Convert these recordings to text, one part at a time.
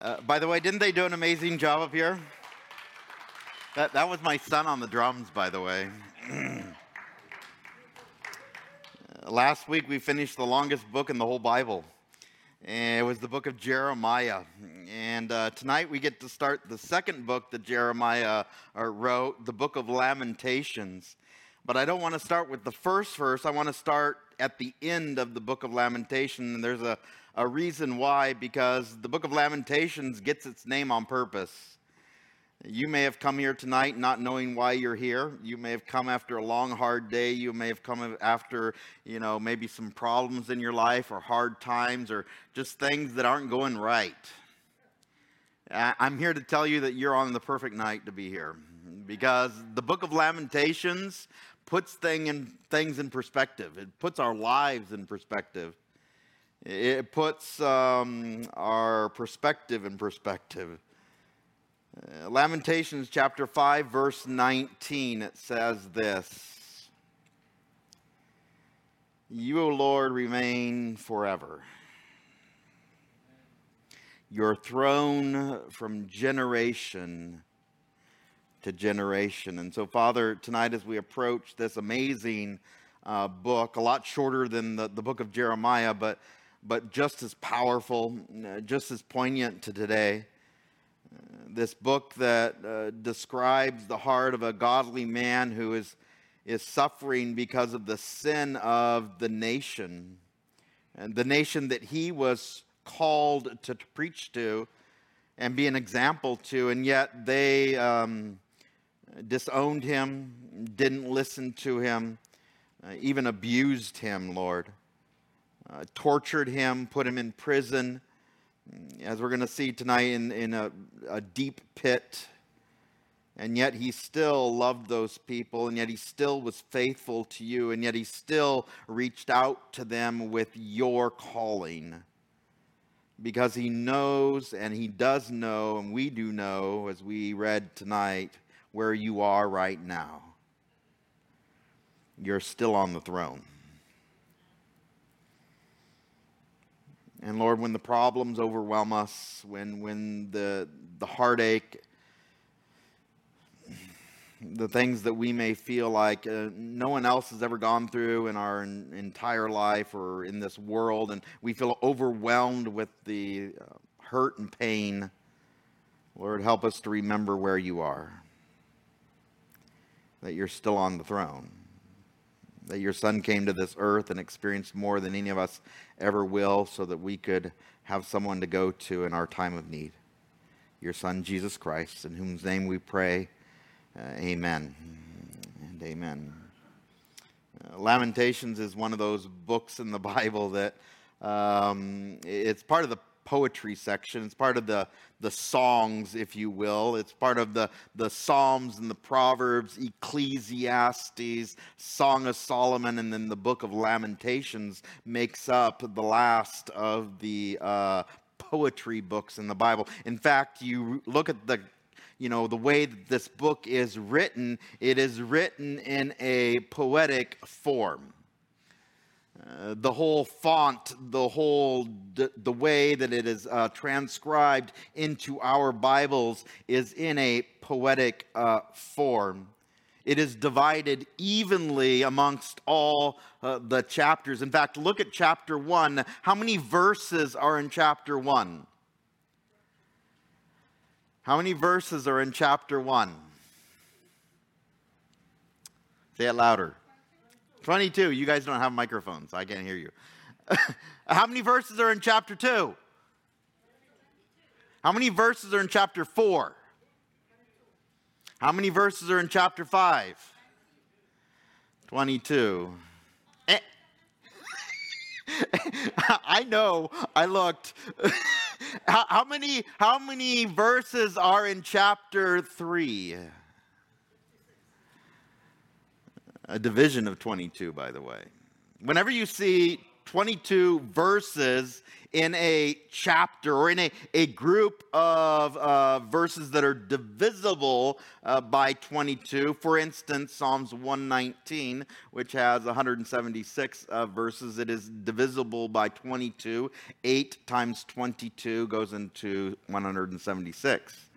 Uh, by the way, didn't they do an amazing job up here? That, that was my son on the drums, by the way. Last week we finished the longest book in the whole Bible. And it was the book of Jeremiah. And uh, tonight we get to start the second book that Jeremiah uh, wrote, the book of Lamentations. But I don't want to start with the first verse. I want to start at the end of the book of Lamentation. And there's a, a reason why, because the book of Lamentations gets its name on purpose. You may have come here tonight not knowing why you're here. You may have come after a long, hard day. You may have come after, you know, maybe some problems in your life or hard times or just things that aren't going right. I'm here to tell you that you're on the perfect night to be here because the book of Lamentations puts thing in, things in perspective. It puts our lives in perspective. It puts um, our perspective in perspective. Uh, Lamentations chapter 5, verse 19, it says this You, O Lord, remain forever. Your throne from generation to generation. And so, Father, tonight as we approach this amazing uh, book, a lot shorter than the, the book of Jeremiah, but but just as powerful, uh, just as poignant to today. This book that uh, describes the heart of a godly man who is, is suffering because of the sin of the nation, and the nation that he was called to, to preach to and be an example to, and yet they um, disowned him, didn't listen to him, uh, even abused him, Lord uh, tortured him, put him in prison, as we're going to see tonight, in, in a, a deep pit. And yet he still loved those people, and yet he still was faithful to you, and yet he still reached out to them with your calling. Because he knows, and he does know, and we do know, as we read tonight, where you are right now. You're still on the throne. And Lord, when the problems overwhelm us, when, when the, the heartache, the things that we may feel like uh, no one else has ever gone through in our entire life or in this world, and we feel overwhelmed with the uh, hurt and pain, Lord, help us to remember where you are, that you're still on the throne. That your son came to this earth and experienced more than any of us ever will so that we could have someone to go to in our time of need. Your son, Jesus Christ, in whose name we pray. Uh, amen and amen. Uh, Lamentations is one of those books in the Bible that um, it's part of the poetry section. It's part of the, the songs, if you will. It's part of the, the Psalms and the Proverbs, Ecclesiastes, Song of Solomon, and then the book of Lamentations makes up the last of the uh, poetry books in the Bible. In fact, you look at the you know the way that this book is written, it is written in a poetic form. Uh, the whole font, the whole d- the way that it is uh, transcribed into our Bibles is in a poetic uh, form. It is divided evenly amongst all uh, the chapters. In fact, look at chapter one. How many verses are in chapter one? How many verses are in chapter one? Say it louder. 22. You guys don't have microphones. I can't hear you. How many verses are in chapter 2? How many verses are in chapter 4? How many verses are in chapter 5? 22. Eh. I know. I looked. how, how, many how many verses are in chapter 3? A division of 22, by the way. Whenever you see 22 verses in a chapter or in a, a group of uh, verses that are divisible uh, by 22. For instance, Psalms 119, which has 176 uh, verses, it is divisible by 22. 8 times 22 goes into 176.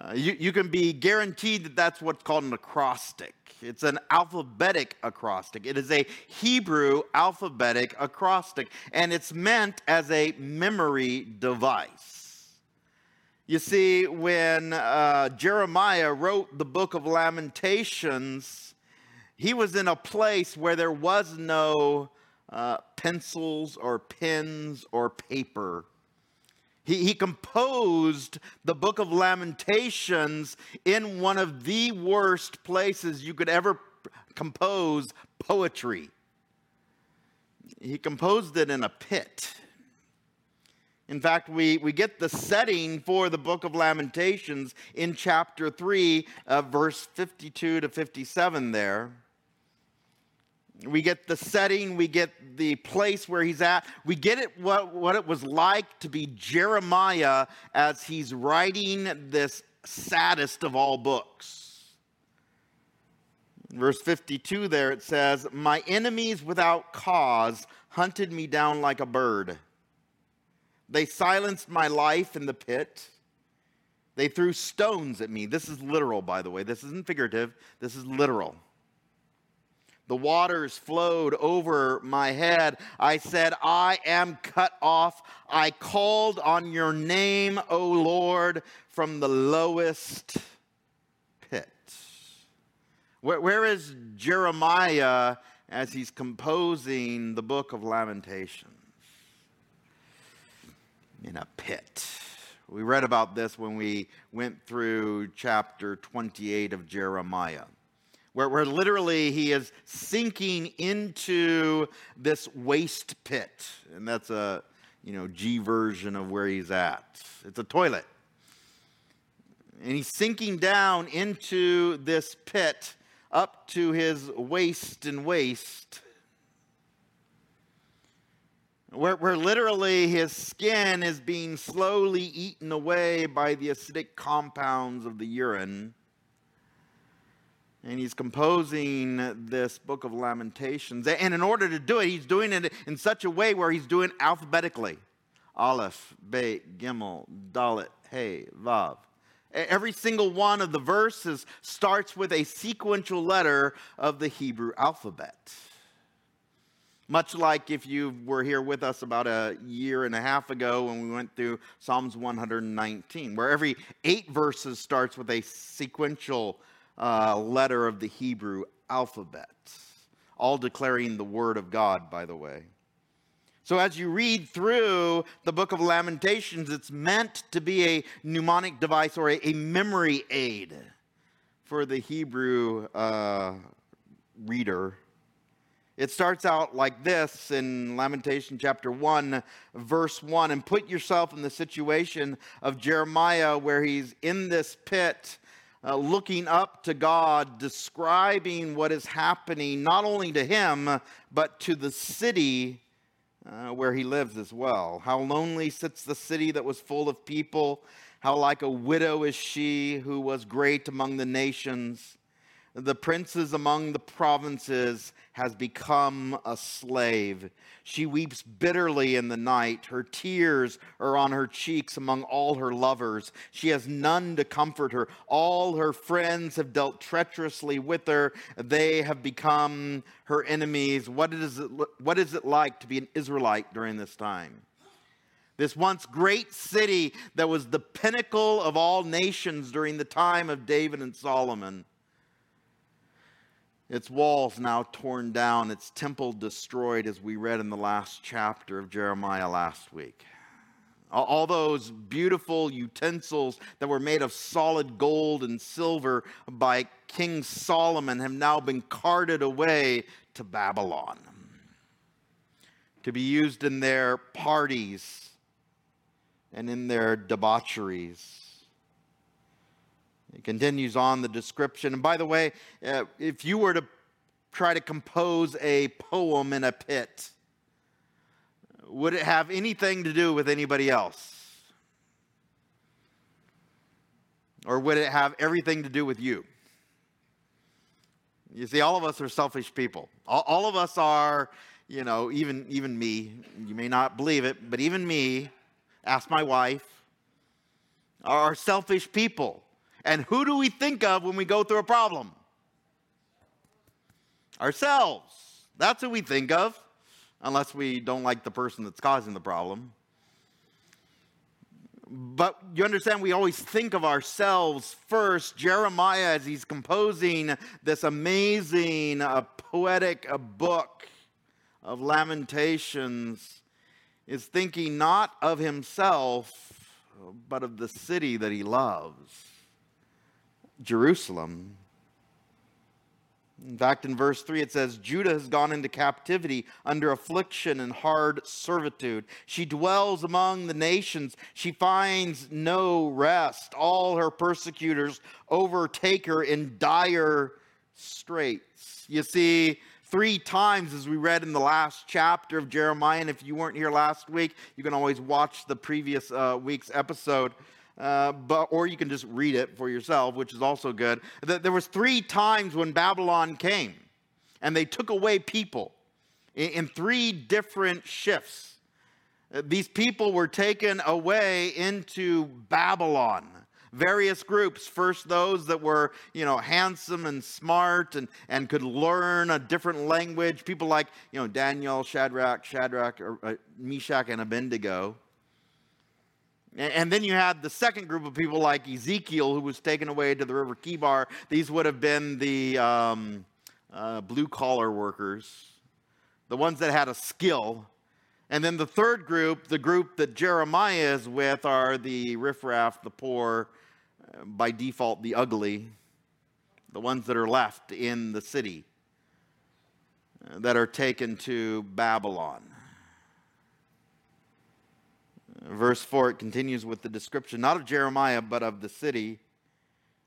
Uh, you, you can be guaranteed that that's what's called an acrostic. It's an alphabetic acrostic. It is a Hebrew alphabetic acrostic, and it's meant as a memory device. You see, when uh, Jeremiah wrote the book of Lamentations, he was in a place where there was no uh, pencils or pens or paper. He, he composed the book of Lamentations in one of the worst places you could ever compose poetry. He composed it in a pit. In fact, we, we get the setting for the book of Lamentations in chapter 3, uh, verse 52 to 57 there. We get the setting, we get the place where he's at. We get it what, what it was like to be Jeremiah as he's writing this saddest of all books. verse 52 there it says, My enemies without cause hunted me down like a bird. They silenced my life in the pit. They threw stones at me. This is literal, by the way. This isn't figurative, this is literal. The waters flowed over my head. I said, I am cut off. I called on your name, O Lord, from the lowest pit. where, where is Jeremiah as he's composing the book of Lamentations? In a pit. We read about this when we went through chapter 28 of Jeremiah where, where literally he is sinking into this waste pit. And that's a, you know, G version of where he's at. It's a toilet. And he's sinking down into this pit up to his waist and waist. Where, where literally his skin is being slowly eaten away by the acidic compounds of the urine. And he's composing this book of Lamentations. And in order to do it, he's doing it in such a way where he's doing alphabetically Aleph, Be, Gimel, Dalet, Hey, Vav. Every single one of the verses starts with a sequential letter of the Hebrew alphabet. Much like if you were here with us about a year and a half ago when we went through Psalms 119, where every eight verses starts with a sequential uh, letter of the Hebrew alphabet, all declaring the Word of God, by the way. So, as you read through the book of Lamentations, it's meant to be a mnemonic device or a, a memory aid for the Hebrew uh, reader. It starts out like this in Lamentation chapter 1, verse 1. And put yourself in the situation of Jeremiah where he's in this pit uh, looking up to God, describing what is happening not only to him, but to the city uh, where he lives as well. How lonely sits the city that was full of people. How like a widow is she who was great among the nations. The princes among the provinces has become a slave. She weeps bitterly in the night. Her tears are on her cheeks among all her lovers. She has none to comfort her. All her friends have dealt treacherously with her. They have become her enemies. What is it, what is it like to be an Israelite during this time? This once great city that was the pinnacle of all nations during the time of David and Solomon its walls now torn down, its temple destroyed, as we read in the last chapter of Jeremiah last week. All those beautiful utensils that were made of solid gold and silver by King Solomon have now been carted away to Babylon to be used in their parties and in their debaucheries. It continues on the description. And by the way, uh, if you were to try to compose a poem in a pit, would it have anything to do with anybody else? Or would it have everything to do with you? You see, all of us are selfish people. All, all, of us are, you know, even, even me, you may not believe it, but even me, ask my wife, are selfish people. And who do we think of when we go through a problem? Ourselves. That's who we think of, unless we don't like the person that's causing the problem. But you understand, we always think of ourselves first. Jeremiah, as he's composing this amazing uh, poetic uh, book of Lamentations, is thinking not of himself, but of the city that he loves, Jerusalem. In fact, in verse 3, it says, Judah has gone into captivity under affliction and hard servitude. She dwells among the nations. She finds no rest. All her persecutors overtake her in dire straits. You see, three times, as we read in the last chapter of Jeremiah, and if you weren't here last week, you can always watch the previous uh, week's episode. Uh, but or you can just read it for yourself, which is also good. There was three times when Babylon came, and they took away people in, in three different shifts. Uh, these people were taken away into Babylon various groups. First, those that were, you know, handsome and smart and, and could learn a different language. People like, you know, Daniel, Shadrach, Shadrach, or, uh, Meshach, and Abednego. And then you had the second group of people like Ezekiel, who was taken away to the river Chebar. These would have been the um, uh, blue collar workers, the ones that had a skill. And then the third group, the group that Jeremiah is with, are the riffraff, the poor, uh, by default, the ugly, the ones that are left in the city uh, that are taken to Babylon. Verse 4, it continues with the description, not of Jeremiah, but of the city.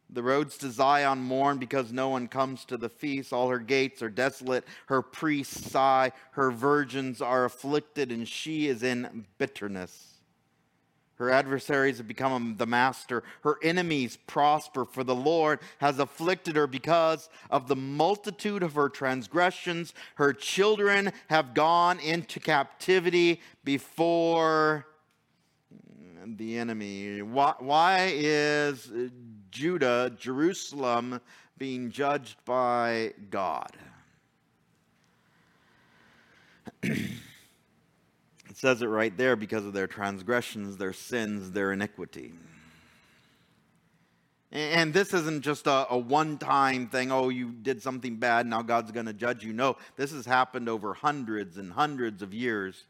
The roads to Zion mourn because no one comes to the feast. All her gates are desolate. Her priests sigh. Her virgins are afflicted, and she is in bitterness. Her adversaries have become the master. Her enemies prosper, for the Lord has afflicted her because of the multitude of her transgressions. Her children have gone into captivity before the enemy. Why, why is Judah, Jerusalem, being judged by God? it says it right there because of their transgressions, their sins, their iniquity. And this isn't just a, a one time thing, oh, you did something bad, now God's going to judge you. No, this has happened over hundreds and hundreds of years.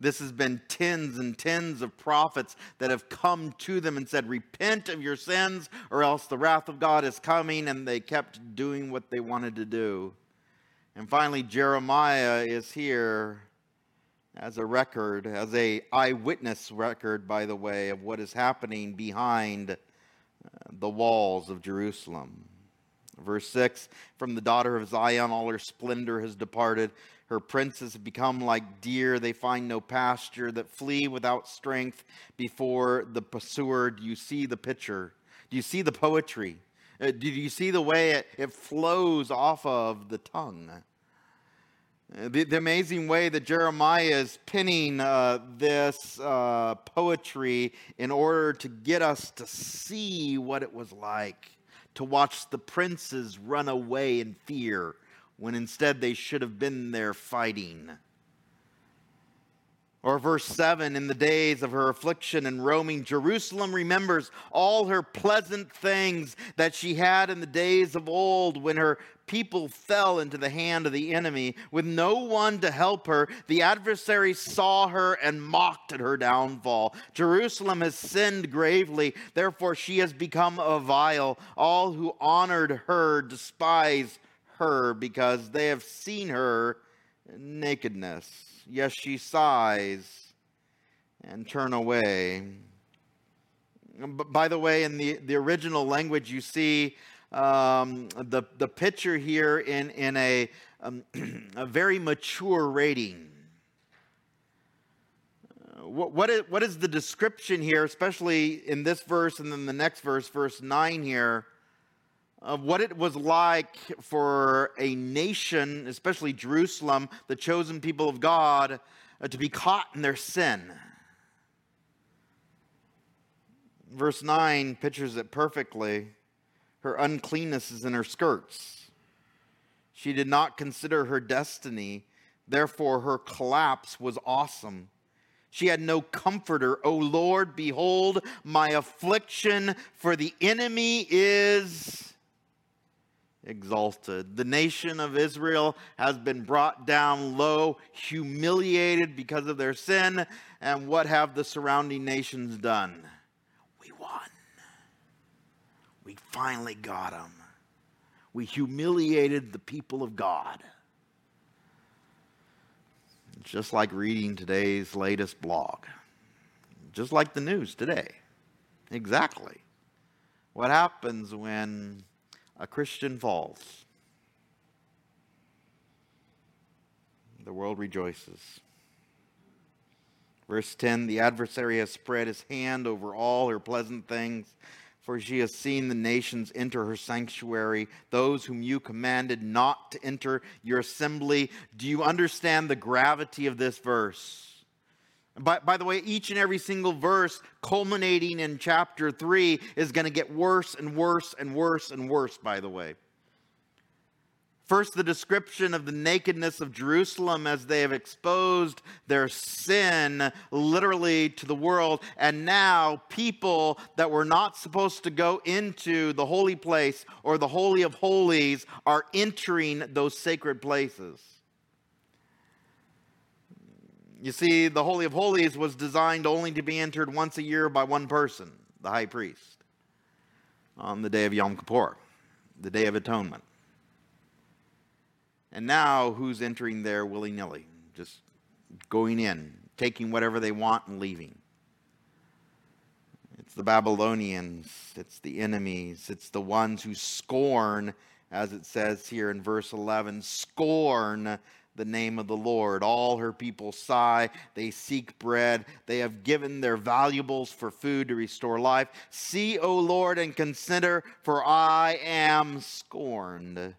This has been tens and tens of prophets that have come to them and said, Repent of your sins, or else the wrath of God is coming. And they kept doing what they wanted to do. And finally, Jeremiah is here as a record, as a eyewitness record, by the way, of what is happening behind uh, the walls of Jerusalem. Verse 6 From the daughter of Zion, all her splendor has departed. Her princes have become like deer. They find no pasture, that flee without strength before the pursuer. Do you see the picture? Do you see the poetry? Uh, do you see the way it, it flows off of the tongue? Uh, the, the, amazing way that Jeremiah is pinning uh, this uh, poetry in order to get us to see what it was like to watch the princes run away in fear when instead they should have been there fighting. Or verse 7 In the days of her affliction and roaming, Jerusalem remembers all her pleasant things that she had in the days of old when her people fell into the hand of the enemy. With no one to help her, the adversary saw her and mocked at her downfall. Jerusalem has sinned gravely, therefore she has become a vile. All who honored her despise her because they have seen her nakedness. Yes, she sighs and turn away. By the way, in the, the original language, you see um, the, the picture here in, in a, um, a very mature rating. what, what, is, what is the description here, especially in this verse and then the next verse, verse 9 here, of what it was like for a nation, especially Jerusalem, the chosen people of God, uh, to be caught in their sin? Verse 9 pictures it perfectly. Her uncleanness is in her skirts. She did not consider her destiny, therefore, her collapse was awesome. She had no comforter. O Lord, behold my affliction, for the enemy is exalted. The nation of Israel has been brought down low, humiliated because of their sin. And what have the surrounding nations done? We won. We finally got them. We humiliated the people of God just like reading today's latest blog, just like the news today. Exactly. What happens when a Christian falls? The world rejoices. Verse 10 The adversary has spread his hand over all her pleasant things for she has seen the nations enter her sanctuary, those whom you commanded not to enter your assembly. Do you understand the gravity of this verse? By, by the way, each and every single verse culminating in chapter 3 is going to get worse and worse and worse and worse, by the way. First, the description of the nakedness of Jerusalem as they have exposed their sin literally to the world. And now, people that were not supposed to go into the holy place or the Holy of Holies are entering those sacred places. You see, the Holy of Holies was designed only to be entered once a year by one person, the high priest, on the day of Yom Kippur, the Day of Atonement. And now, who's entering there willy nilly? Just going in, taking whatever they want and leaving. It's the Babylonians, it's the enemies, it's the ones who scorn, as it says here in verse 11, scorn the name of the Lord. All her people sigh. They seek bread. They have given their valuables for food to restore life. See, O Lord, and consider, for I am scorned.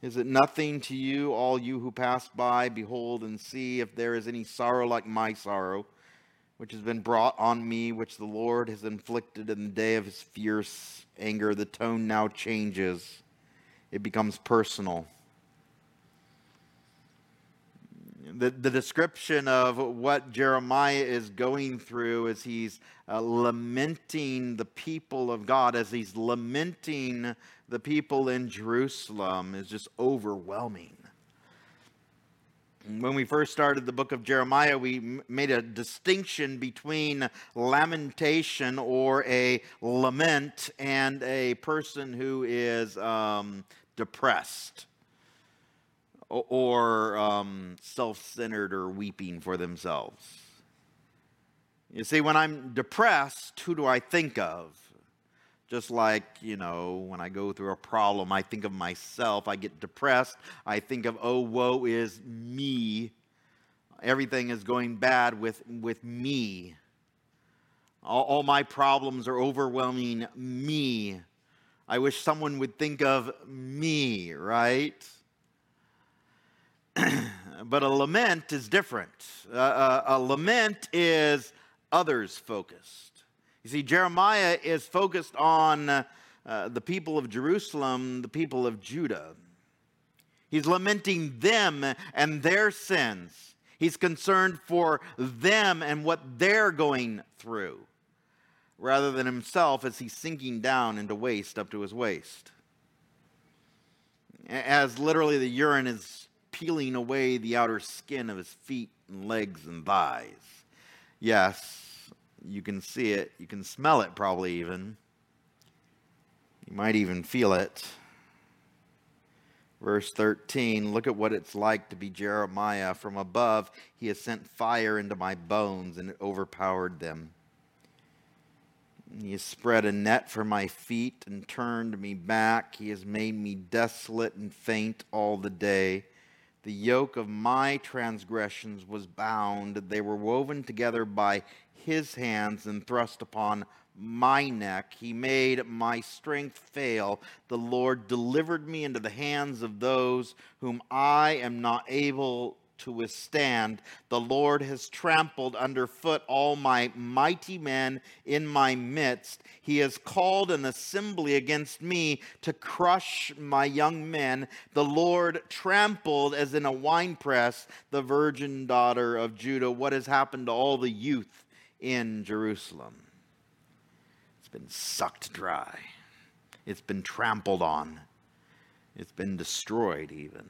Is it nothing to you, all you who pass by? Behold and see if there is any sorrow like my sorrow, which has been brought on me, which the Lord has inflicted in the day of his fierce anger. The tone now changes, it becomes personal. The, the description of what Jeremiah is going through as he's uh, lamenting the people of God, as he's lamenting the people in Jerusalem is just overwhelming. When we first started the book of Jeremiah, we made a distinction between lamentation or a lament and a person who is um, depressed or um, self centered or weeping for themselves. You see, when I'm depressed, who do I think of? Just like, you know, when I go through a problem, I think of myself. I get depressed. I think of, oh, woe is me. Everything is going bad with, with me. All, all my problems are overwhelming me. I wish someone would think of me, right? but a lament is different. Uh, a, a lament is others focused. You see, Jeremiah is focused on uh, the people of Jerusalem, the people of Judah. He's lamenting them and their sins. He's concerned for them and what they're going through, rather than himself as he's sinking down into waste up to his waist. As literally the urine is peeling away the outer skin of his feet and legs and thighs. Yes, you can see it. You can smell it, probably even. You might even feel it. Verse 13 Look at what it's like to be Jeremiah. From above, he has sent fire into my bones, and it overpowered them. He has spread a net for my feet and turned me back. He has made me desolate and faint all the day. The yoke of my transgressions was bound. They were woven together by his hands and thrust upon my neck. He made my strength fail. The Lord delivered me into the hands of those whom I am not able to withstand. The Lord has trampled underfoot all my mighty men in my midst. He has called an assembly against me to crush my young men. The Lord trampled as in a winepress the virgin daughter of Judah. What has happened to all the youth in Jerusalem? It's been sucked dry, it's been trampled on, it's been destroyed, even.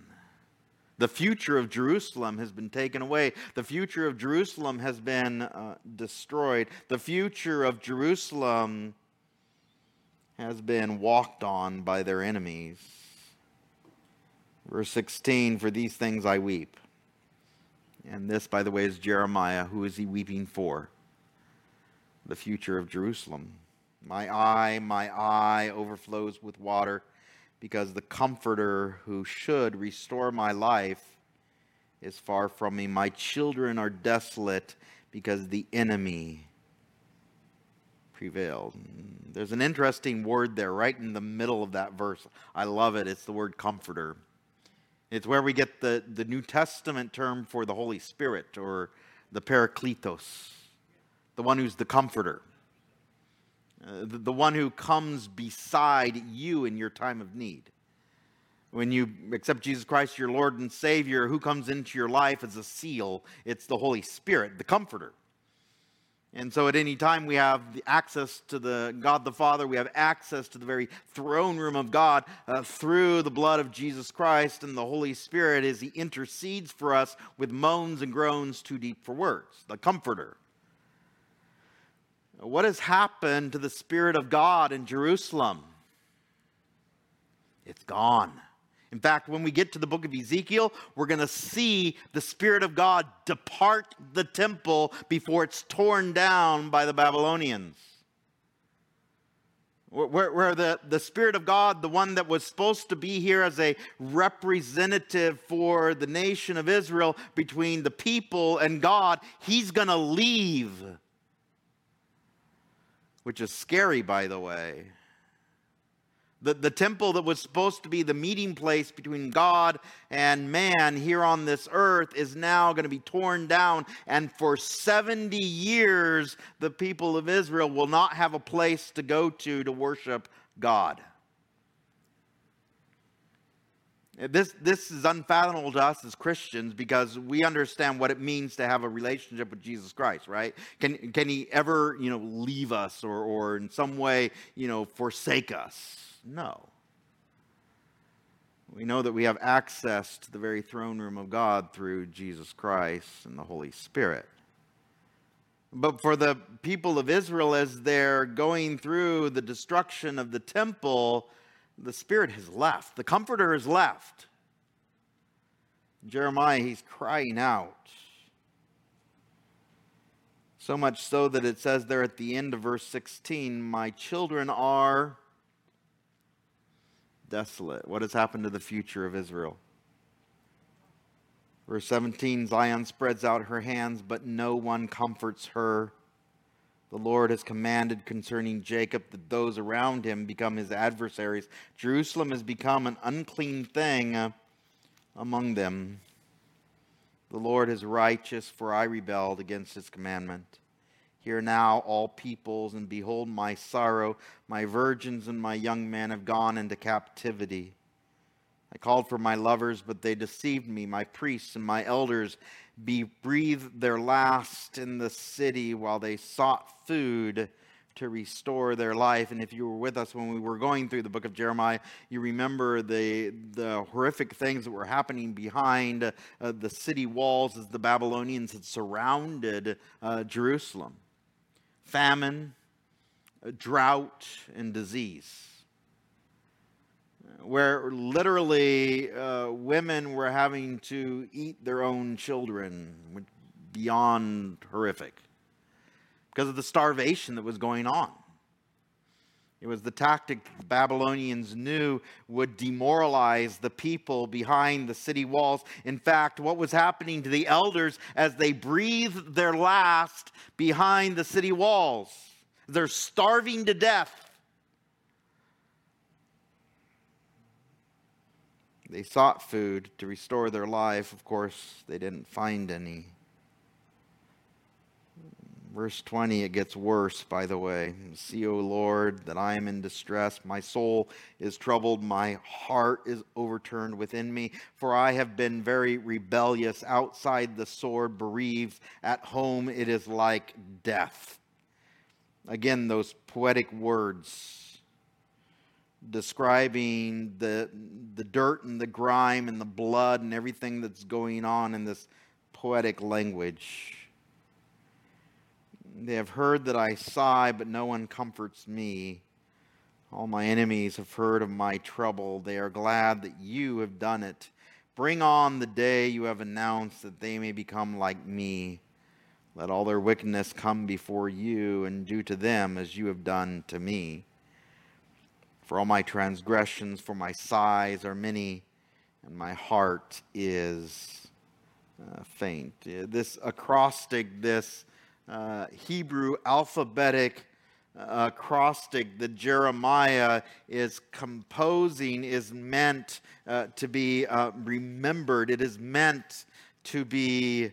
The future of Jerusalem has been taken away. The future of Jerusalem has been uh, destroyed. The future of Jerusalem has been walked on by their enemies. Verse 16 For these things I weep. And this, by the way, is Jeremiah. Who is he weeping for? The future of Jerusalem. My eye, my eye overflows with water because the Comforter who should restore my life is far from me. My children are desolate because the enemy prevailed. There's an interesting word there right in the middle of that verse. I love it. It's the word comforter. It's where we get the, the New Testament term for the Holy Spirit or the Parakletos, the one who's the comforter. Uh, the, the one who comes beside you in your time of need. When you accept Jesus Christ, your Lord and Savior, who comes into your life as a seal? It's the Holy Spirit, the Comforter. And so at any time we have access to the God the Father, we have access to the very throne room of God uh, through the blood of Jesus Christ and the Holy Spirit as He intercedes for us with moans and groans too deep for words, the Comforter. What has happened to the Spirit of God in Jerusalem? It's gone. In fact, when we get to the book of Ezekiel, we're going to see the Spirit of God depart the temple before it's torn down by the Babylonians. Where, where, the, the Spirit of God, the one that was supposed to be here as a representative for the nation of Israel between the people and God, he's going to leave which is scary, by the way. The, the temple that was supposed to be the meeting place between God and man here on this earth is now going to be torn down. And for 70 years, the people of Israel will not have a place to go to to worship God. This, this is unfathomable to us as Christians because we understand what it means to have a relationship with Jesus Christ, right? Can, can he ever, you know, leave us or, or in some way, you know, forsake us? No. We know that we have access to the very throne room of God through Jesus Christ and the Holy Spirit. But for the people of Israel, as they're going through the destruction of the temple, the Spirit has left. The Comforter has left. Jeremiah, he's crying out. So much so that it says there at the end of verse 16, My children are desolate. What has happened to the future of Israel? Verse 17 Zion spreads out her hands, but no one comforts her. The Lord has commanded concerning Jacob that those around him become his adversaries. Jerusalem has become an unclean thing uh, among them. The Lord is righteous, for I rebelled against his commandment. Hear now, all peoples, and behold my sorrow. My virgins and my young men have gone into captivity. I called for my lovers, but they deceived me. My priests and my elders be breathed their last in the city while they sought food to restore their life. And if you were with us when we were going through the book of Jeremiah, you remember the, the horrific things that were happening behind uh, the city walls as the Babylonians had surrounded uh, Jerusalem famine, uh, drought, and disease where literally uh, women were having to eat their own children, beyond horrific, because of the starvation that was going on. It was the tactic the Babylonians knew would demoralize the people behind the city walls. In fact, what was happening to the elders as they breathed their last behind the city walls? They're starving to death. They sought food to restore their life. Of course, they didn't find any. Verse 20, it gets worse, by the way. See, O Lord, that I am in distress. My soul is troubled. My heart is overturned within me. For I have been very rebellious. Outside the sword, bereaved. At home, it is like death. Again, those poetic words describing the, the dirt and the grime and the blood and everything that's going on in this poetic language. They have heard that I sigh, but no one comforts me. All my enemies have heard of my trouble. They are glad that you have done it. Bring on the day you have announced that they may become like me. Let all their wickedness come before you, and do to them as you have done to me. For all my transgressions, for my sighs are many, and my heart is uh, faint. This acrostic, this uh, Hebrew alphabetic uh, acrostic that Jeremiah is composing is meant uh, to be uh, remembered. It is meant to be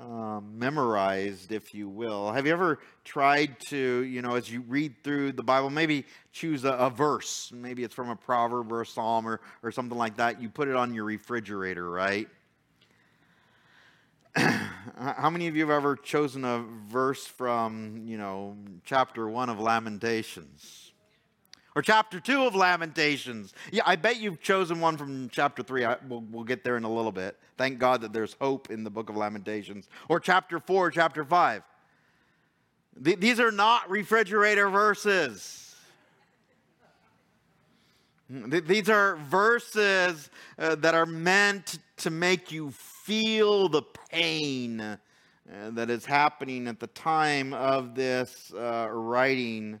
uh, memorized, if you will. Have you ever tried to, you know, as you read through the Bible, maybe choose a, a verse? Maybe it's from a proverb or a psalm or, or something like that. You put it on your refrigerator, right? how many of you have ever chosen a verse from, you know, chapter one of Lamentations? Or chapter two of Lamentations? Yeah, I bet you've chosen one from chapter three. I, we'll, we'll get there in a little bit. Thank God that there's hope in the book of Lamentations. Or chapter four, chapter five. Th- these are not refrigerator verses. These are verses uh, that are meant to make you feel the pain uh, that is happening at the time of this uh, writing.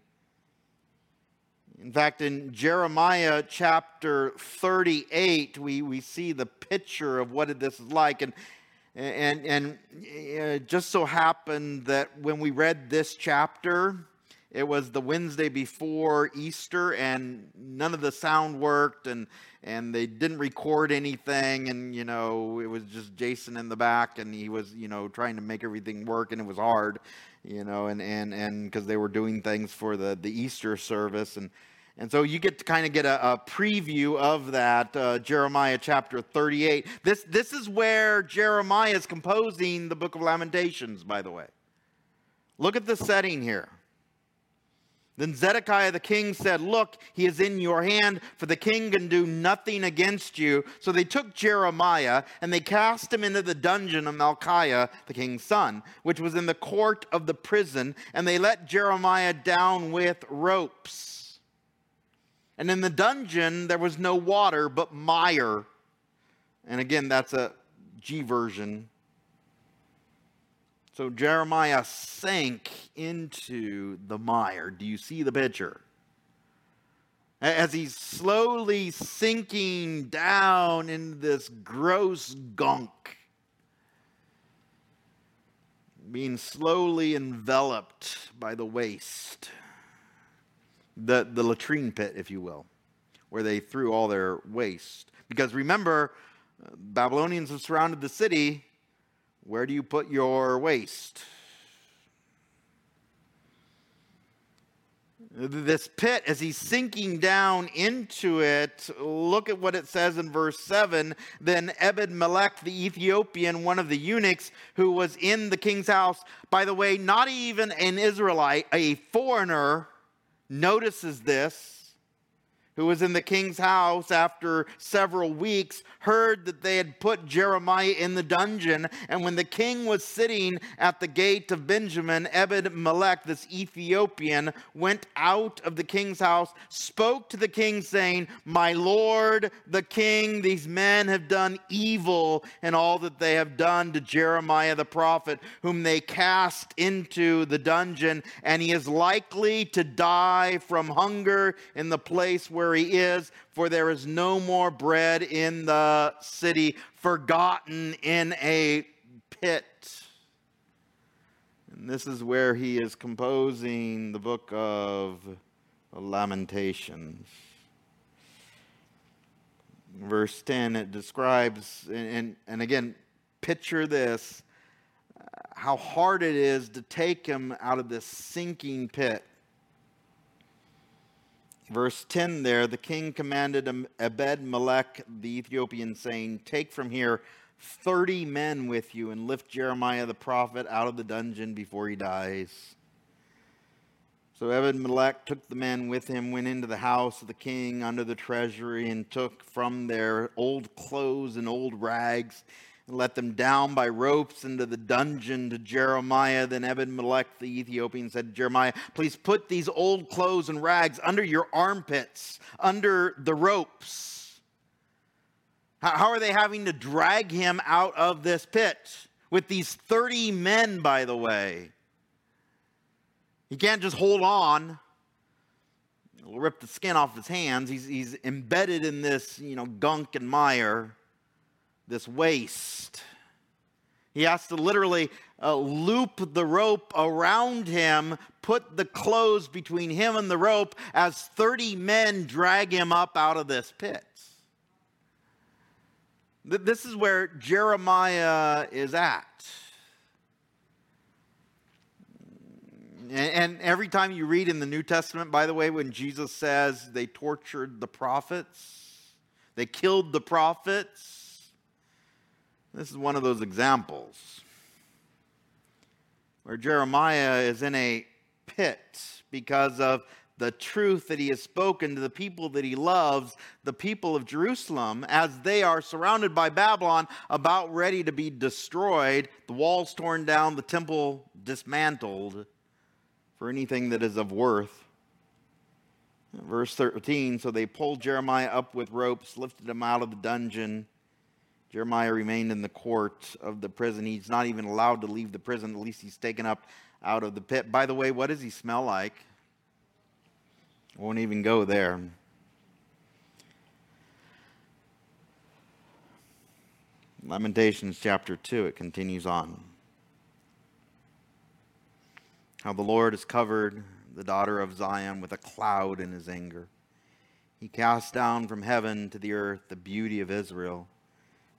In fact, in Jeremiah chapter 38, we, we see the picture of what this is like. And, and, and uh, it just so happened that when we read this chapter, it was the Wednesday before Easter, and none of the sound worked, and and they didn't record anything and you know it was just jason in the back and he was you know trying to make everything work and it was hard you know and and and because they were doing things for the the easter service and and so you get to kind of get a, a preview of that uh, jeremiah chapter 38 this this is where jeremiah is composing the book of lamentations by the way look at the setting here then Zedekiah the king said, Look, he is in your hand, for the king can do nothing against you. So they took Jeremiah and they cast him into the dungeon of Malchiah, the king's son, which was in the court of the prison, and they let Jeremiah down with ropes. And in the dungeon there was no water but mire. And again, that's a G version so Jeremiah sank into the mire. Do you see the picture? As he's slowly sinking down in this gross gunk, being slowly enveloped by the waste, the, the latrine pit, if you will, where they threw all their waste. Because remember, Babylonians have surrounded the city where do you put your waste? This pit, as he's sinking down into it, look at what it says in verse 7. Then Ebed Melech, the Ethiopian, one of the eunuchs who was in the king's house, by the way, not even an Israelite, a foreigner, notices this who was in the king's house after several weeks, heard that they had put Jeremiah in the dungeon. And when the king was sitting at the gate of Benjamin, Ebed Melech, this Ethiopian, went out of the king's house, spoke to the king, saying, My lord, the king, these men have done evil in all that they have done to Jeremiah the prophet, whom they cast into the dungeon, and he is likely to die from hunger in the place where he is, for there is no more bread in the city, forgotten in a pit. And this is where he is composing the book of Lamentations. Verse 10, it describes, and, and, and again, picture this uh, how hard it is to take him out of this sinking pit. Verse 10 there, the king commanded Ebed Melech the Ethiopian, saying, Take from here 30 men with you and lift Jeremiah the prophet out of the dungeon before he dies. So Ebed Melech took the men with him, went into the house of the king under the treasury, and took from their old clothes and old rags and let them down by ropes into the dungeon to Jeremiah. Then Ebed Melech the Ethiopian said to Jeremiah, Please put these old clothes and rags under your armpits, under the ropes. How are they having to drag him out of this pit? With these 30 men, by the way. He can't just hold on. It'll rip the skin off his hands. He's, he's embedded in this, you know, gunk and mire this waste. He has to literally uh, loop the rope around him, put the clothes between him and the rope as 30 men drag him up out of this pit. This is where Jeremiah is at. And every time you read in the New Testament, by the way, when Jesus says they tortured the prophets, they killed the prophets, this is one of those examples where Jeremiah is in a pit because of the truth that he has spoken to the people that he loves, the people of Jerusalem, as they are surrounded by Babylon, about ready to be destroyed, the walls torn down, the temple dismantled for anything that is of worth. Verse 13 So they pulled Jeremiah up with ropes, lifted him out of the dungeon Jeremiah remained in the court of the prison. He's not even allowed to leave the prison. At least he's taken up out of the pit. By the way, what does he smell like? Won't even go there. Lamentations chapter 2, it continues on. How the Lord has covered the daughter of Zion with a cloud in his anger. He cast down from heaven to the earth the beauty of Israel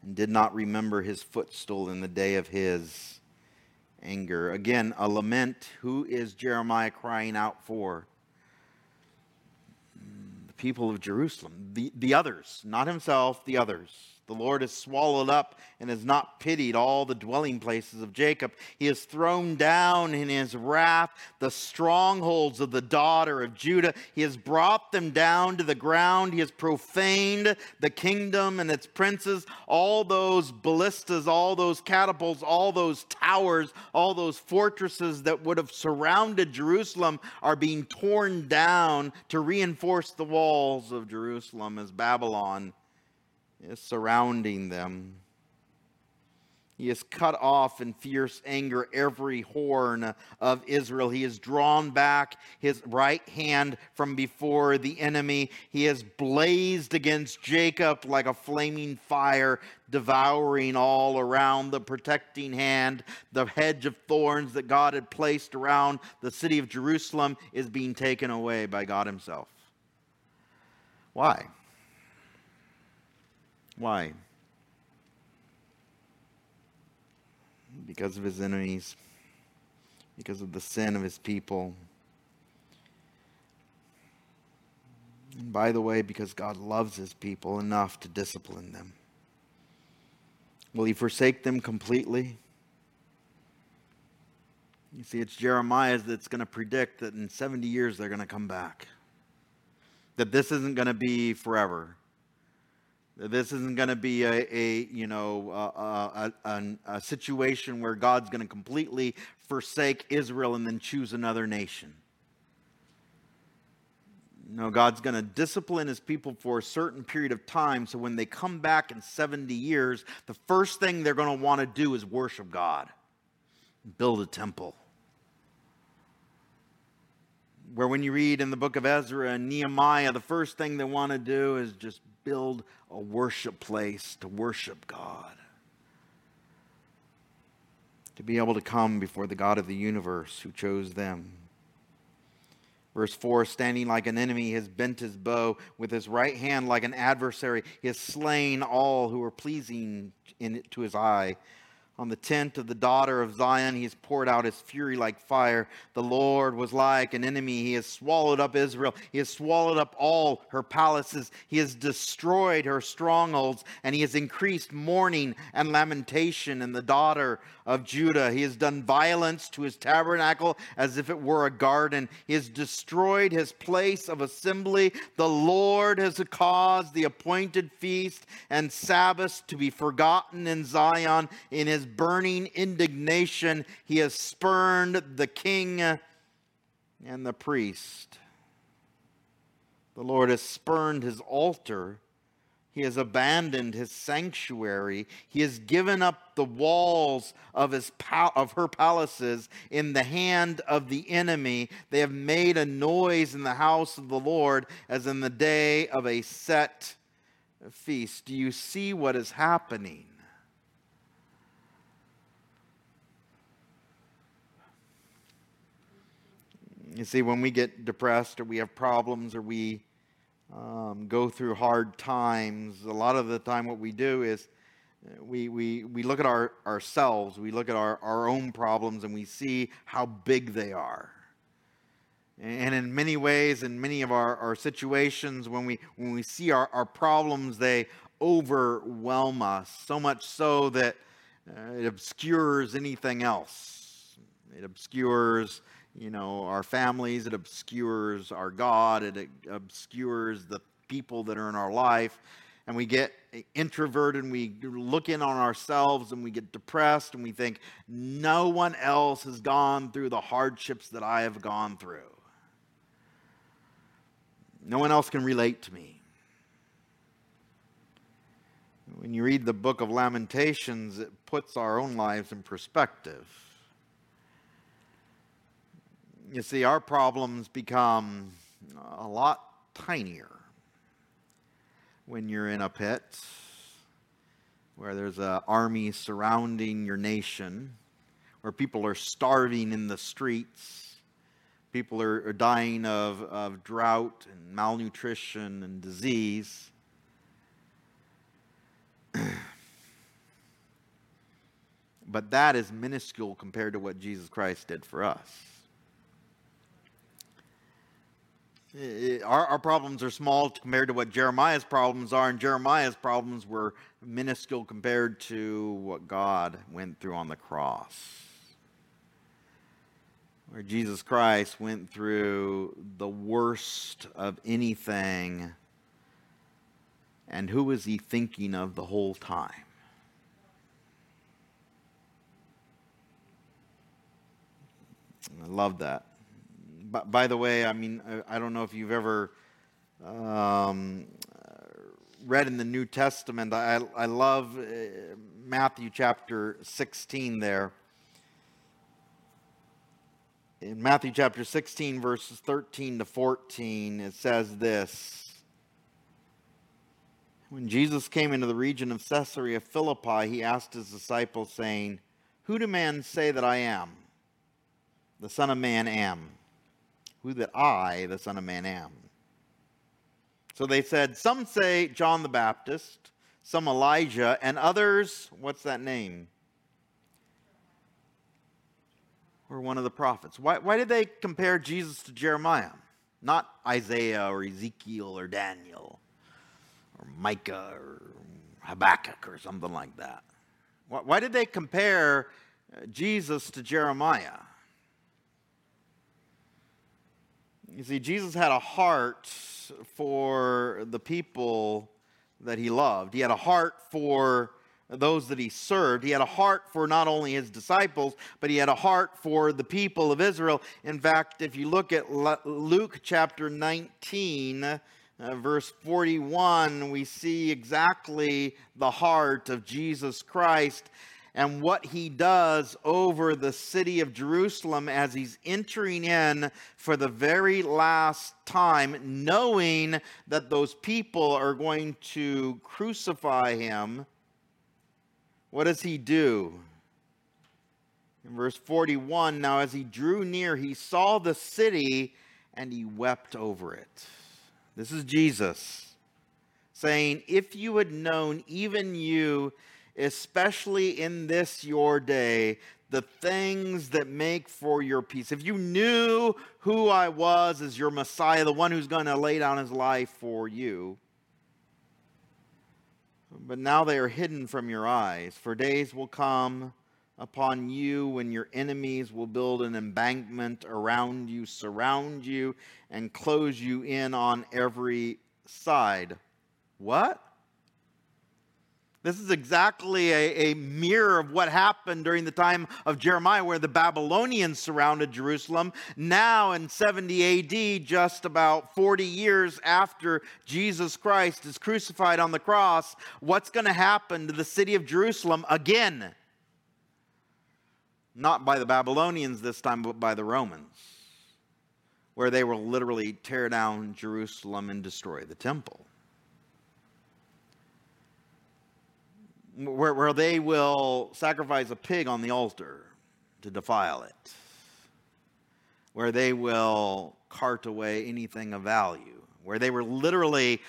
and did not remember his footstool in the day of his anger. Again, a lament. Who is Jeremiah crying out for? The people of Jerusalem, the, the others, not himself, the others. The Lord has swallowed up and has not pitied all the dwelling places of Jacob. He has thrown down in his wrath the strongholds of the daughter of Judah. He has brought them down to the ground. He has profaned the kingdom and its princes. All those ballistas, all those catapults, all those towers, all those fortresses that would have surrounded Jerusalem are being torn down to reinforce the walls of Jerusalem as Babylon is surrounding them. He has cut off in fierce anger every horn of Israel. He has drawn back his right hand from before the enemy. He has blazed against Jacob like a flaming fire, devouring all around. The protecting hand, the hedge of thorns that God had placed around the city of Jerusalem, is being taken away by God Himself. Why? Why? Because of his enemies, because of the sin of his people. And by the way, because God loves his people enough to discipline them. Will he forsake them completely? You see, it's Jeremiah that's going to predict that in 70 years they're going to come back. that this isn't going to be forever. This isn't going to be a, a you know a, a, a situation where God's going to completely forsake Israel and then choose another nation. No, God's going to discipline his people for a certain period of time. So when they come back in 70 years, the first thing they're going to want to do is worship God, build a temple where when you read in the book of Ezra and Nehemiah, the first thing they want to do is just build a worship place to worship God. To be able to come before the God of the universe who chose them. Verse 4 Standing like an enemy, he has bent his bow with his right hand like an adversary. He has slain all who are pleasing in, to his eye on the tent of the daughter of Zion. He has poured out his fury like fire. The Lord was like an enemy. He has swallowed up Israel. He has swallowed up all her palaces. He has destroyed her strongholds, and he has increased mourning and lamentation in the daughter of Judah. He has done violence to his tabernacle as if it were a garden. He has destroyed his place of assembly. The Lord has caused the appointed feast and Sabbath to be forgotten in Zion. In his burning indignation, he has spurned the king and the priest. The Lord has spurned his altar he has abandoned his sanctuary. He has given up the walls of, his pal- of her palaces in the hand of the enemy. They have made a noise in the house of the Lord as in the day of a set feast. Do you see what is happening? You see, when we get depressed or we have problems or we um, go through hard times, a lot of the time what we do is uh, we, we, we look at our, ourselves, we look at our, our own problems, and we see how big they are. And in many ways, in many of our, our situations, when we, when we see our, our problems, they overwhelm us, so much so that uh, it obscures anything else. It obscures you know, our families, it obscures our God, it obscures the people that are in our life. And we get introverted and we look in on ourselves and we get depressed and we think, no one else has gone through the hardships that I have gone through. No one else can relate to me. When you read the book of Lamentations, it puts our own lives in perspective. You see, our problems become a lot tinier when you're in a pit where there's an army surrounding your nation, where people are starving in the streets, people are, are dying of, of drought and malnutrition and disease. but that is minuscule compared to what Jesus Christ did for us. Eh, eh, our, our problems are small compared to what Jeremiah's problems are, and Jeremiah's problems were minuscule compared to what God went through on the cross. Where Jesus Christ went through the worst of anything, and who was he thinking of the whole time? I love that by, the way, I mean, I, I, don't know if you've ever um, read in the New Testament. I, I love uh, Matthew chapter 16 there. In Matthew chapter 16, verses 13 to 14, it says this. When Jesus came into the region of Caesarea Philippi, he asked his disciples, saying, Who do men say that I am? The Son of Man am who that I, the Son of Man, am. So they said, Some say John the Baptist, some Elijah, and others, what's that name? Or one of the prophets. Why, why did they compare Jesus to Jeremiah? Not Isaiah or Ezekiel or Daniel or Micah or Habakkuk or something like that. Why, why did they compare uh, Jesus to Jeremiah? You see, Jesus had a heart for the people that he loved. He had a heart for those that he served. He had a heart for not only his disciples, but he had a heart for the people of Israel. In fact, if you look at Luke chapter 19, uh, verse 41, we see exactly the heart of Jesus Christ and what he does over the city of Jerusalem as he's entering in for the very last time, knowing that those people are going to crucify him. What does he do? In verse 41, now as he drew near, he saw the city and he wept over it. This is Jesus saying, If you had known, even you, especially in this your day, the things that make for your peace. If you knew who I was as your Messiah, the one who's going to lay down his life for you, but now they are hidden from your eyes, for days will come upon you when your enemies will build an embankment around you, surround you, and close you in on every side. What? This is exactly a, a, mirror of what happened during the time of Jeremiah, where the Babylonians surrounded Jerusalem. Now, in 70 AD, just about 40 years after Jesus Christ is crucified on the cross, what's going to happen to the city of Jerusalem again? Not by the Babylonians this time, but by the Romans, where they will literally tear down Jerusalem and destroy the temple. Where, where they will sacrifice a pig on the altar to defile it, where they will cart away anything of value, where they were literally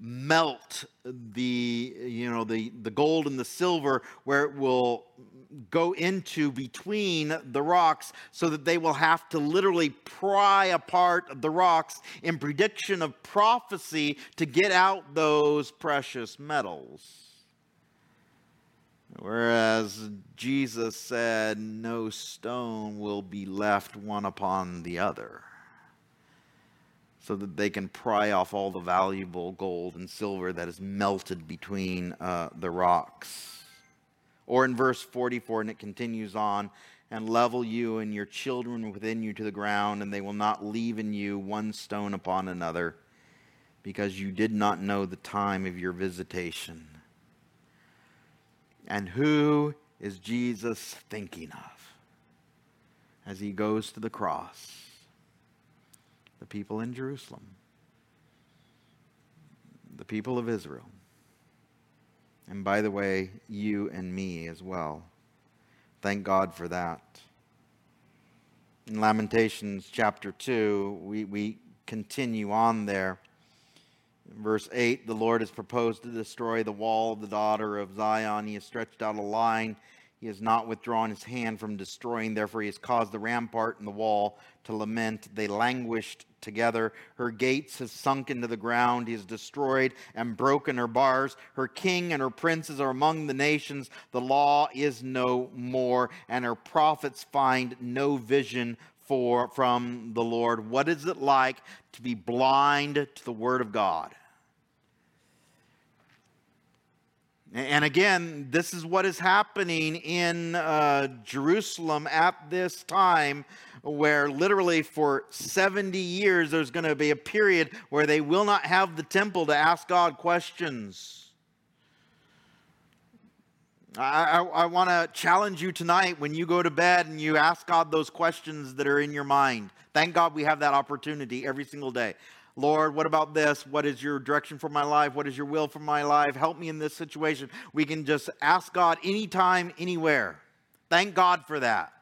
melt the you know the the gold and the silver where it will go into between the rocks so that they will have to literally pry apart the rocks in prediction of prophecy to get out those precious metals Whereas Jesus said, No stone will be left one upon the other, so that they can pry off all the valuable gold and silver that is melted between uh, the rocks. Or in verse 44, and it continues on, and level you and your children within you to the ground, and they will not leave in you one stone upon another, because you did not know the time of your visitation. And who is Jesus thinking of as he goes to the cross? The people in Jerusalem, the people of Israel. And by the way, you and me as well. Thank God for that. In Lamentations chapter 2, we, we continue on there. Verse 8 The Lord has proposed to destroy the wall of the daughter of Zion. He has stretched out a line. He has not withdrawn his hand from destroying. Therefore, he has caused the rampart and the wall to lament. They languished together. Her gates have sunk into the ground. He has destroyed and broken her bars. Her king and her princes are among the nations. The law is no more, and her prophets find no vision for from the Lord. What is it like to be blind to the word of God? And again, this is what is happening in uh, Jerusalem at this time, where literally for 70 years there's going to be a period where they will not have the temple to ask God questions. I, I, I want to challenge you tonight when you go to bed and you ask God those questions that are in your mind. Thank God we have that opportunity every single day. Lord, what about this? What is your direction for my life? What is your will for my life? Help me in this situation. We can just ask God anytime, anywhere. Thank God for that.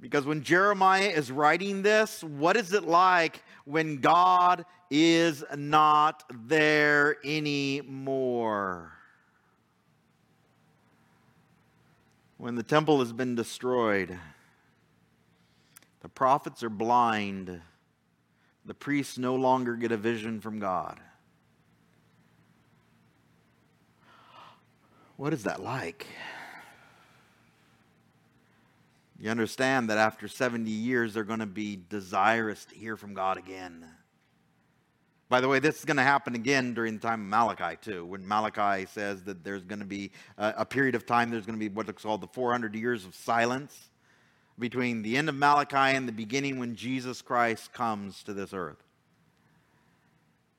Because when Jeremiah is writing this, what is it like when God is not there anymore? when the temple has been destroyed, the prophets are blind, the priests no longer get a vision from God. What is that like? You understand that after 70 years, they're going to be desirous to hear from God again. By the way, this is going to happen again during the time of Malachi, too, when Malachi says that there's going to be a, period of time, there's going to be what is called the 400 years of silence between the end of Malachi and the beginning when Jesus Christ comes to this earth.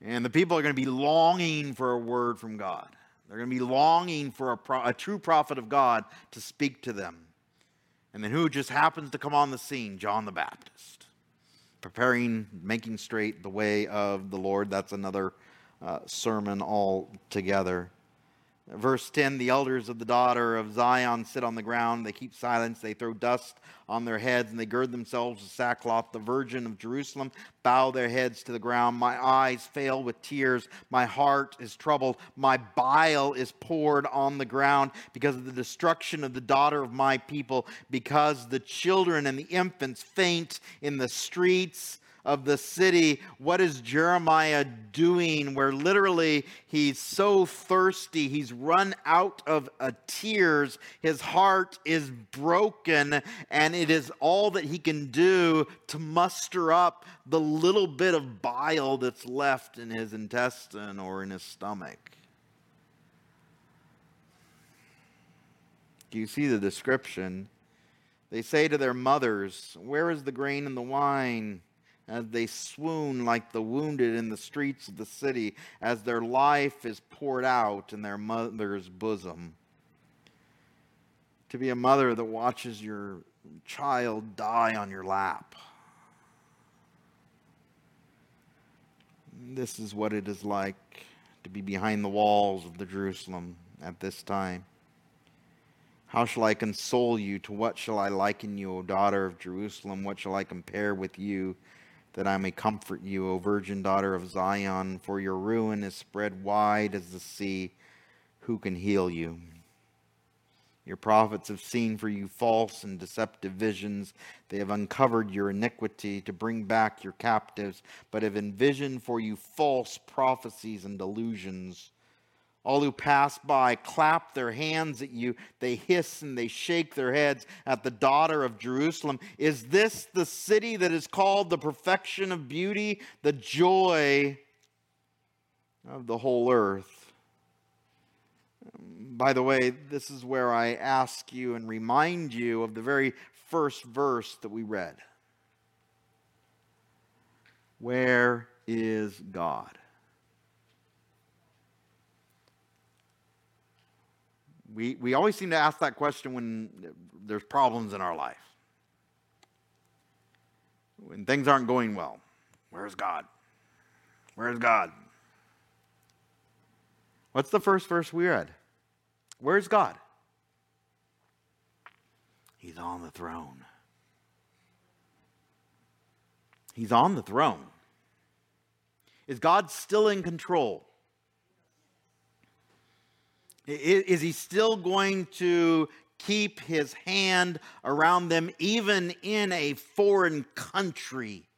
And the people are going to be longing for a word from God. They're going to be longing for a, pro- a true prophet of God to speak to them. And then who just happens to come on the scene? John the Baptist preparing, making straight the way of the Lord. That's another uh, sermon altogether. Verse 10 The elders of the daughter of Zion sit on the ground. They keep silence. They throw dust on their heads and they gird themselves with sackcloth. The virgin of Jerusalem bow their heads to the ground. My eyes fail with tears. My heart is troubled. My bile is poured on the ground because of the destruction of the daughter of my people, because the children and the infants faint in the streets of the city. What is Jeremiah doing? Where literally he's so thirsty, he's run out of uh, tears. His heart is broken, and it is all that he can do to muster up the little bit of bile that's left in his intestine or in his stomach. You see the description? They say to their mothers, Where is the grain and the wine? As they swoon like the wounded in the streets of the city, as their life is poured out in their mother's bosom. To be a mother that watches your child die on your lap. This is what it is like to be behind the walls of the Jerusalem at this time. How shall I console you? To what shall I liken you, O daughter of Jerusalem? What shall I compare with you? That I may comfort you, O virgin daughter of Zion, for your ruin is spread wide as the sea. Who can heal you? Your prophets have seen for you false and deceptive visions. They have uncovered your iniquity to bring back your captives, but have envisioned for you false prophecies and delusions. All who pass by clap their hands at you. They hiss and they shake their heads at the daughter of Jerusalem. Is this the city that is called the perfection of beauty, the joy of the whole earth? By the way, this is where I ask you and remind you of the very first verse that we read. Where is God? We, we always seem to ask that question when there's problems in our life. When things aren't going well. Where's God? Where's God? What's the first verse we read? Where's God? He's on the throne. He's on the throne. Is God still in control? Is he still going to keep his hand around them even in a foreign country?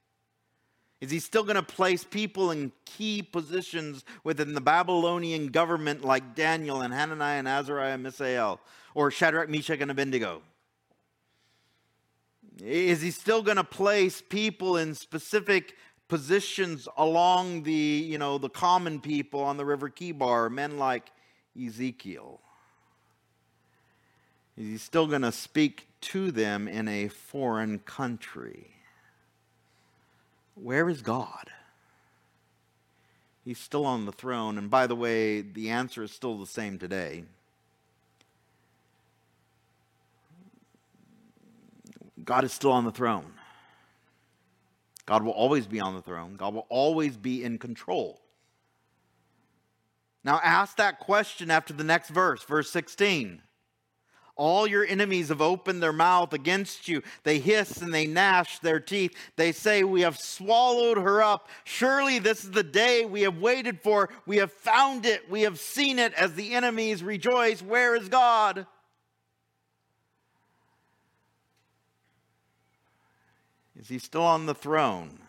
Is he still going to place people in key positions within the Babylonian government like Daniel and Hananiah and Azariah and Mishael or Shadrach, Meshach, and Abednego? Is he still going to place people in specific positions along the, you know, the common people on the river Chebar, men like Ezekiel? Is he still going to speak to them in a foreign country? Where is God? He's still on the throne. And by the way, the answer is still the same today. God is still on the throne. God will always be on the throne. God will always be in control. Now ask that question after the next verse, verse 16. All your enemies have opened their mouth against you. They hiss and they gnash their teeth. They say, We have swallowed her up. Surely this is the day we have waited for. We have found it. We have seen it as the enemies rejoice. Where is God? Is he still on the throne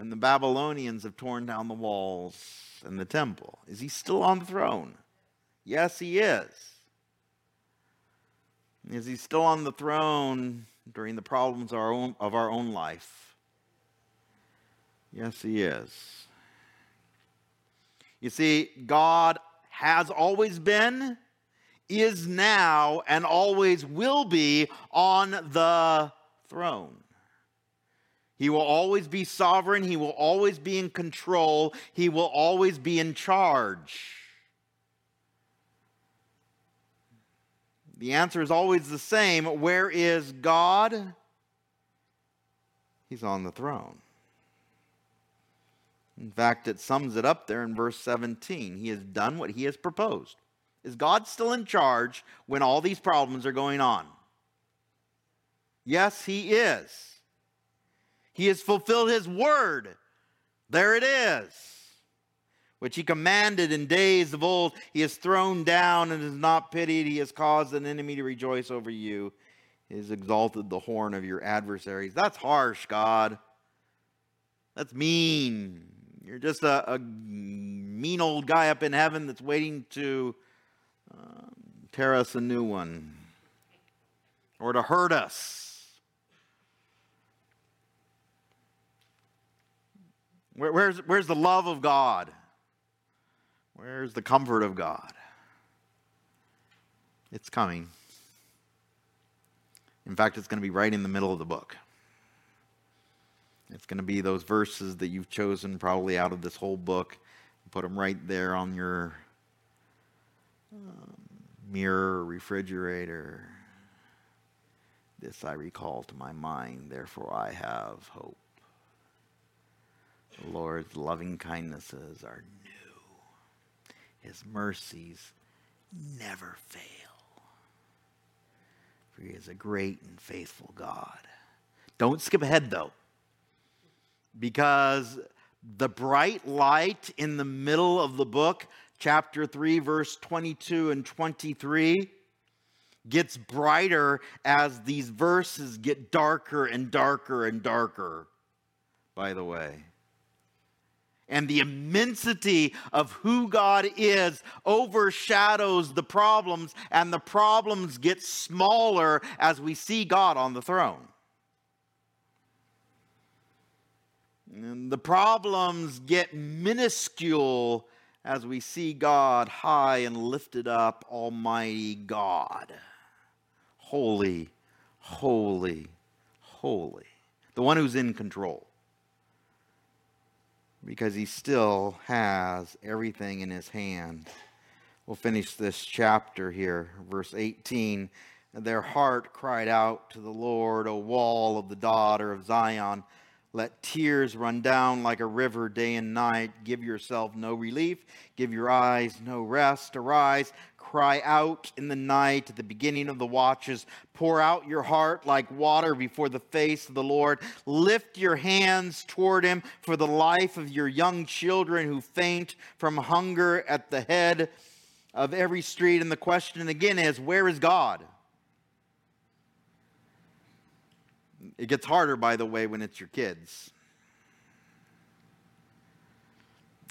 when the Babylonians have torn down the walls? and the temple? Is he still on the throne? Yes, he is. Is he still on the throne during the problems of our own, of our own life? Yes, he is. You see, God has always been, is now, and always will be on the throne. He will always be sovereign. He will always be in control. He will always be in charge. The answer is always the same. Where is God? He's on the throne. In fact, it sums it up there in verse 17. He has done what he has proposed. Is God still in charge when all these problems are going on? Yes, he is. He has fulfilled his word. There it is. Which he commanded in days of old. He has thrown down and is not pitied. He has caused an enemy to rejoice over you. He has exalted the horn of your adversaries. That's harsh, God. That's mean. You're just a, a mean old guy up in heaven that's waiting to uh, tear us a new one or to hurt us. Where, where's, where's the love of God? Where's the comfort of God? It's coming. In fact, it's going to be right in the middle of the book. It's going to be those verses that you've chosen probably out of this whole book. Put them right there on your um, mirror, refrigerator. This I recall to my mind, therefore I have hope. The Lord's loving kindnesses are new, His mercies never fail. For He is a great and faithful God. Don't skip ahead, though, because the bright light in the middle of the book, chapter 3, verse 22 and 23, gets brighter as these verses get darker and darker and darker, by the way and the immensity of who God is overshadows the problems, and the problems get smaller as we see God on the throne. And the problems get minuscule as we see God high and lifted up, Almighty God. Holy, holy, holy. The one who's in control because he still has everything in his hand. We'll finish this chapter here, verse 18. Their heart cried out to the Lord, O wall of the daughter of Zion. Let tears run down like a river day and night. Give yourself no relief. Give your eyes no rest. Arise, cry out in the night at the beginning of the watches. Pour out your heart like water before the face of the Lord. Lift your hands toward him for the life of your young children who faint from hunger at the head of every street. And the question again is where is God? It gets harder, by the way, when it's your kids.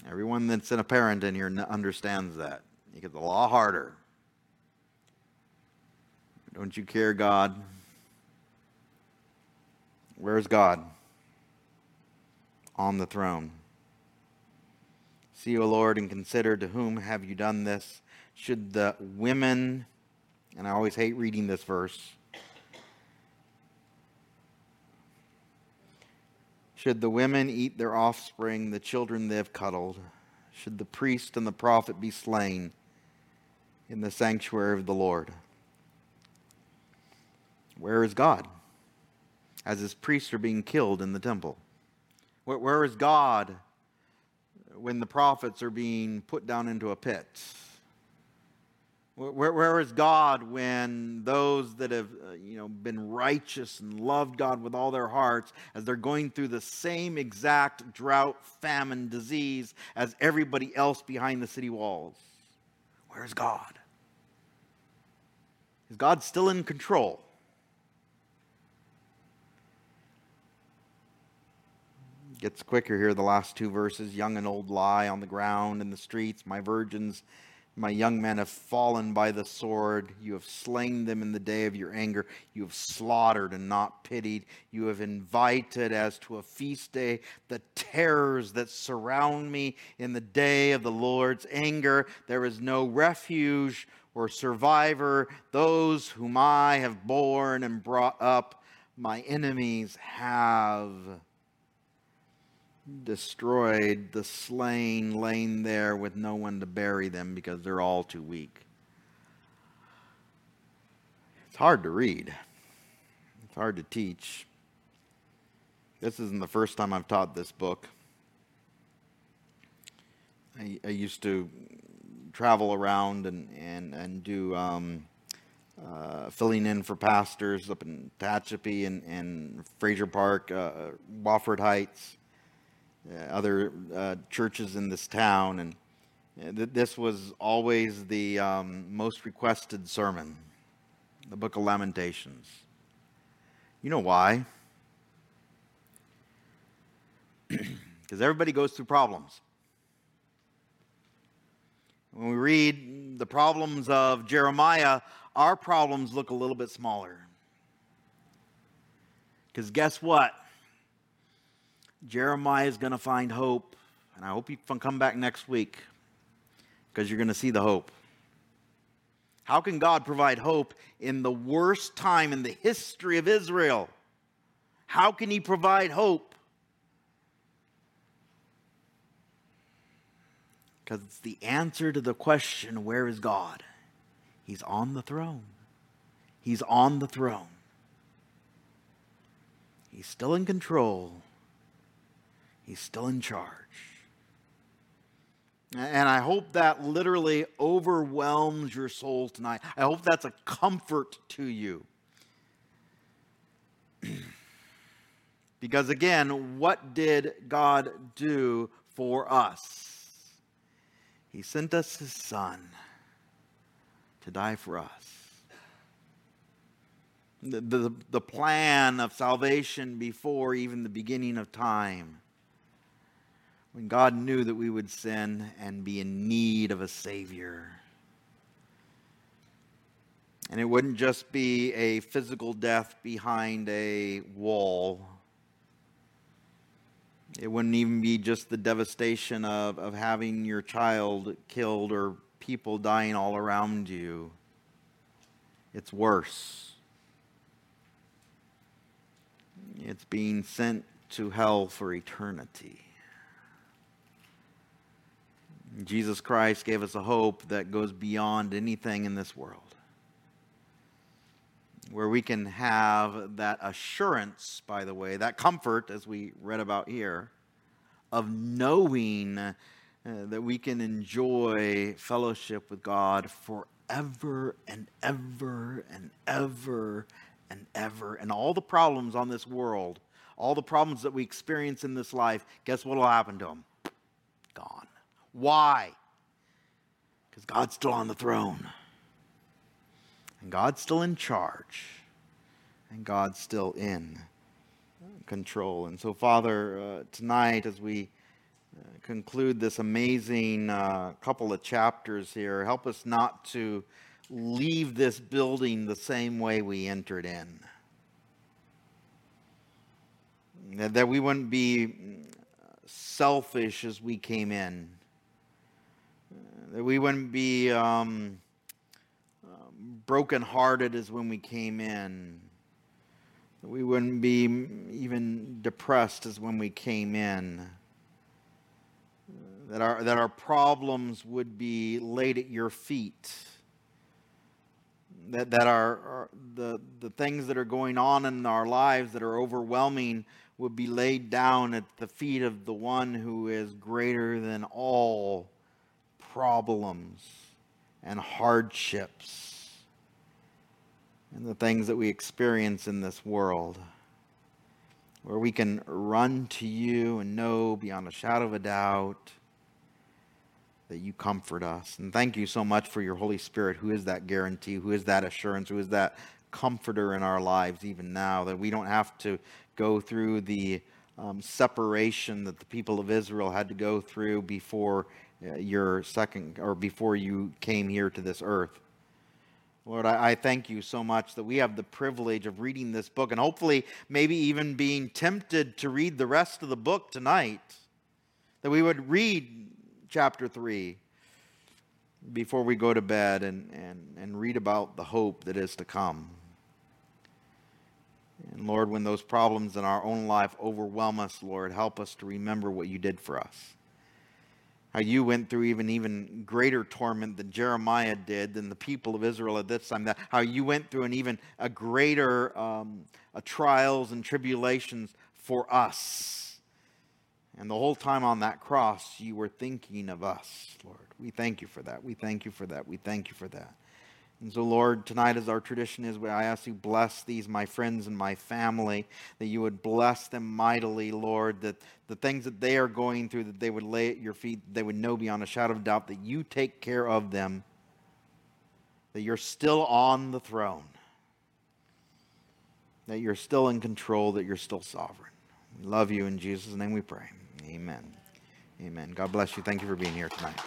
Everyone that's in a parent in here understands that. Gets a lot harder. Don't you care, God? Where's God? On the throne. See, O Lord, and consider to whom have you done this? Should the women, and I always hate reading this verse, should the women eat their offspring, the children they have cuddled, should the priest and the prophet be slain, in the sanctuary of the Lord. Where is God? As his priests are being killed in the temple. where, is God when the prophets are being put down into a pit? Where, where is God when those that have uh, you know, been righteous and loved God with all their hearts, as they're going through the same exact drought, famine, disease as everybody else behind the city walls? Where's God? Is God still in control? Gets quicker here, the last two verses. Young and old lie on the ground in the streets. My virgins My young men have fallen by the sword. You have slain them in the day of your anger. You have slaughtered and not pitied. You have invited as to a feast day the terrors that surround me in the day of the Lord's anger. There is no refuge or survivor. Those whom I have borne and brought up, my enemies have destroyed, the slain laying there with no one to bury them because they're all too weak. It's hard to read, it's hard to teach. This isn't the first time I've taught this book. I, I used to travel around and, and, and do um, uh, filling in for pastors up in Tehachapi and, and Frazier Park, uh, Wofford Heights. Uh, other uh, churches in this town, and uh, th- this was always the um, most requested sermon, the Book of Lamentations. You know why? Because everybody goes through problems. When we read the problems of Jeremiah, our problems look a little bit smaller. Because guess what? Jeremiah is going to find hope. And I hope you can come back next week because you're going to see the hope. How can God provide hope in the worst time in the history of Israel? How can He provide hope? Because it's the answer to the question where is God? He's on the throne. He's on the throne. He's still in control. He's still in charge. And I hope that literally overwhelms your soul tonight. I hope that's a comfort to you. because again, what did God do for us? He sent us his son to die for us. The, the, the plan of salvation before even the beginning of time when God knew that we would sin and be in need of a Savior. And it wouldn't just be a physical death behind a wall. It wouldn't even be just the devastation of, of having your child killed or people dying all around you. It's worse. It's being sent to hell for eternity. Jesus Christ gave us a hope that goes beyond anything in this world. Where we can have that assurance, by the way, that comfort, as we read about here, of knowing uh, that we can enjoy fellowship with God forever and ever and ever and ever. And all the problems on this world, all the problems that we experience in this life, guess what will happen to them? Gone. Why? Because God's still on the throne. And God's still in charge. And God's still in control. And so, Father, uh, tonight as we uh, conclude this amazing uh, couple of chapters here, help us not to leave this building the same way we entered in. That we wouldn't be selfish as we came in that we wouldn't be um, brokenhearted as when we came in. That we wouldn't be even depressed as when we came in. That our, that our problems would be laid at your feet. That, that our, our the, the things that are going on in our lives that are overwhelming would be laid down at the feet of the one who is greater than all problems and hardships and the things that we experience in this world, where we can run to you and know beyond a shadow of a doubt that you comfort us. And thank you so much for your Holy Spirit, who is that guarantee, who is that assurance, who is that comforter in our lives, even now, that we don't have to go through the um, separation that the people of Israel had to go through before uh, your second, or before you came here to this earth. Lord, I, I, thank you so much that we have the privilege of reading this book and hopefully maybe even being tempted to read the rest of the book tonight. That we would read chapter 3 before we go to bed and, and, and read about the hope that is to come. And Lord, when those problems in our own life overwhelm us, Lord, help us to remember what you did for us how you went through even even greater torment than Jeremiah did than the people of Israel at this time. That how you went through an even a greater um, a trials and tribulations for us. And the whole time on that cross, you were thinking of us, Lord. We thank you for that. We thank you for that. We thank you for that. And so, Lord, tonight, as our tradition is, I ask you bless these, my friends and my family, that you would bless them mightily, Lord, that the things that they are going through, that they would lay at your feet, they would know beyond a shadow of doubt that you take care of them, that you're still on the throne, that you're still in control, that you're still sovereign. We love you in Jesus' name we pray. Amen. Amen. God bless you. Thank you for being here tonight.